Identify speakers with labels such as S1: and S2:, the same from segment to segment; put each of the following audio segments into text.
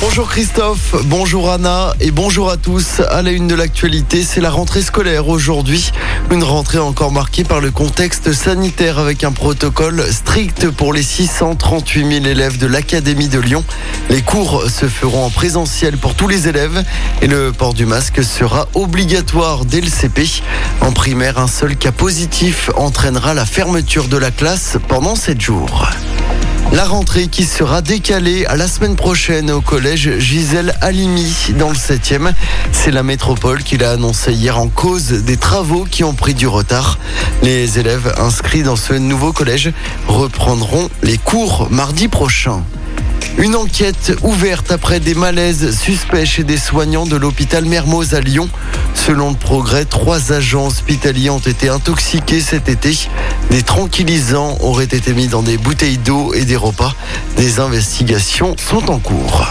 S1: Bonjour Christophe, bonjour Anna et bonjour à tous. À la une de l'actualité, c'est la rentrée scolaire aujourd'hui. Une rentrée encore marquée par le contexte sanitaire avec un protocole strict pour les 638 000 élèves de l'Académie de Lyon. Les cours se feront en présentiel pour tous les élèves et le port du masque sera obligatoire dès le CP. En primaire, un seul cas positif entraînera la fermeture de la classe pendant 7 jours. La rentrée qui sera décalée à la semaine prochaine au collège Gisèle Halimi dans le 7e. C'est la métropole qui l'a annoncé hier en cause des travaux qui ont pris du retard. Les élèves inscrits dans ce nouveau collège reprendront les cours mardi prochain. Une enquête ouverte après des malaises suspects chez des soignants de l'hôpital Mermoz à Lyon. Selon le progrès, trois agents hospitaliers ont été intoxiqués cet été. Des tranquillisants auraient été mis dans des bouteilles d'eau et des repas. Des investigations sont en cours.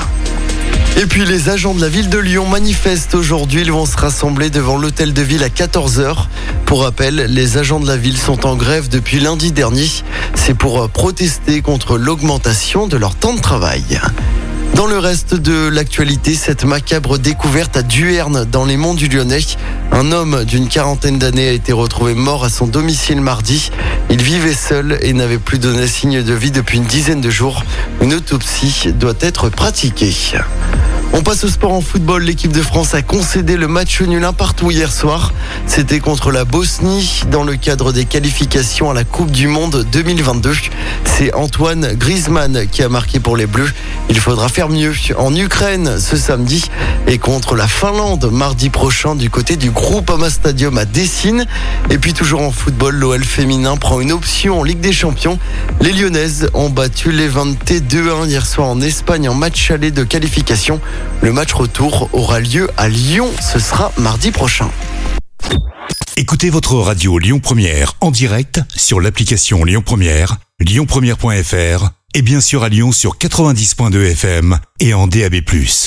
S1: Et puis les agents de la ville de Lyon manifestent aujourd'hui. Ils vont se rassembler devant l'hôtel de ville à 14h. Pour rappel, les agents de la ville sont en grève depuis lundi dernier. C'est pour protester contre l'augmentation de leur temps de travail. Dans le reste de l'actualité, cette macabre découverte à Duerne, dans les monts du Lyonnais. Un homme d'une quarantaine d'années a été retrouvé mort à son domicile mardi. Il vivait seul et n'avait plus donné signe de vie depuis une dizaine de jours. Une autopsie doit être pratiquée. On passe au sport en football. L'équipe de France a concédé le match nul un partout hier soir. C'était contre la Bosnie dans le cadre des qualifications à la Coupe du Monde 2022. C'est Antoine Griezmann qui a marqué pour les Bleus. Il faudra faire mieux en Ukraine ce samedi et contre la Finlande mardi prochain du côté du groupe Ama Stadium à Dessine. Et puis toujours en football, l'OL féminin prend une option en Ligue des Champions. Les Lyonnaises ont battu les 22-1 hier soir en Espagne en match aller de qualification. Le match retour aura lieu à Lyon. Ce sera mardi prochain.
S2: Écoutez votre radio Lyon Première en direct sur l'application Lyon Première, lyonpremière.fr et bien sûr à Lyon sur 90.2 FM et en DAB+.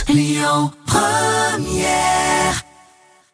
S3: Lyon Première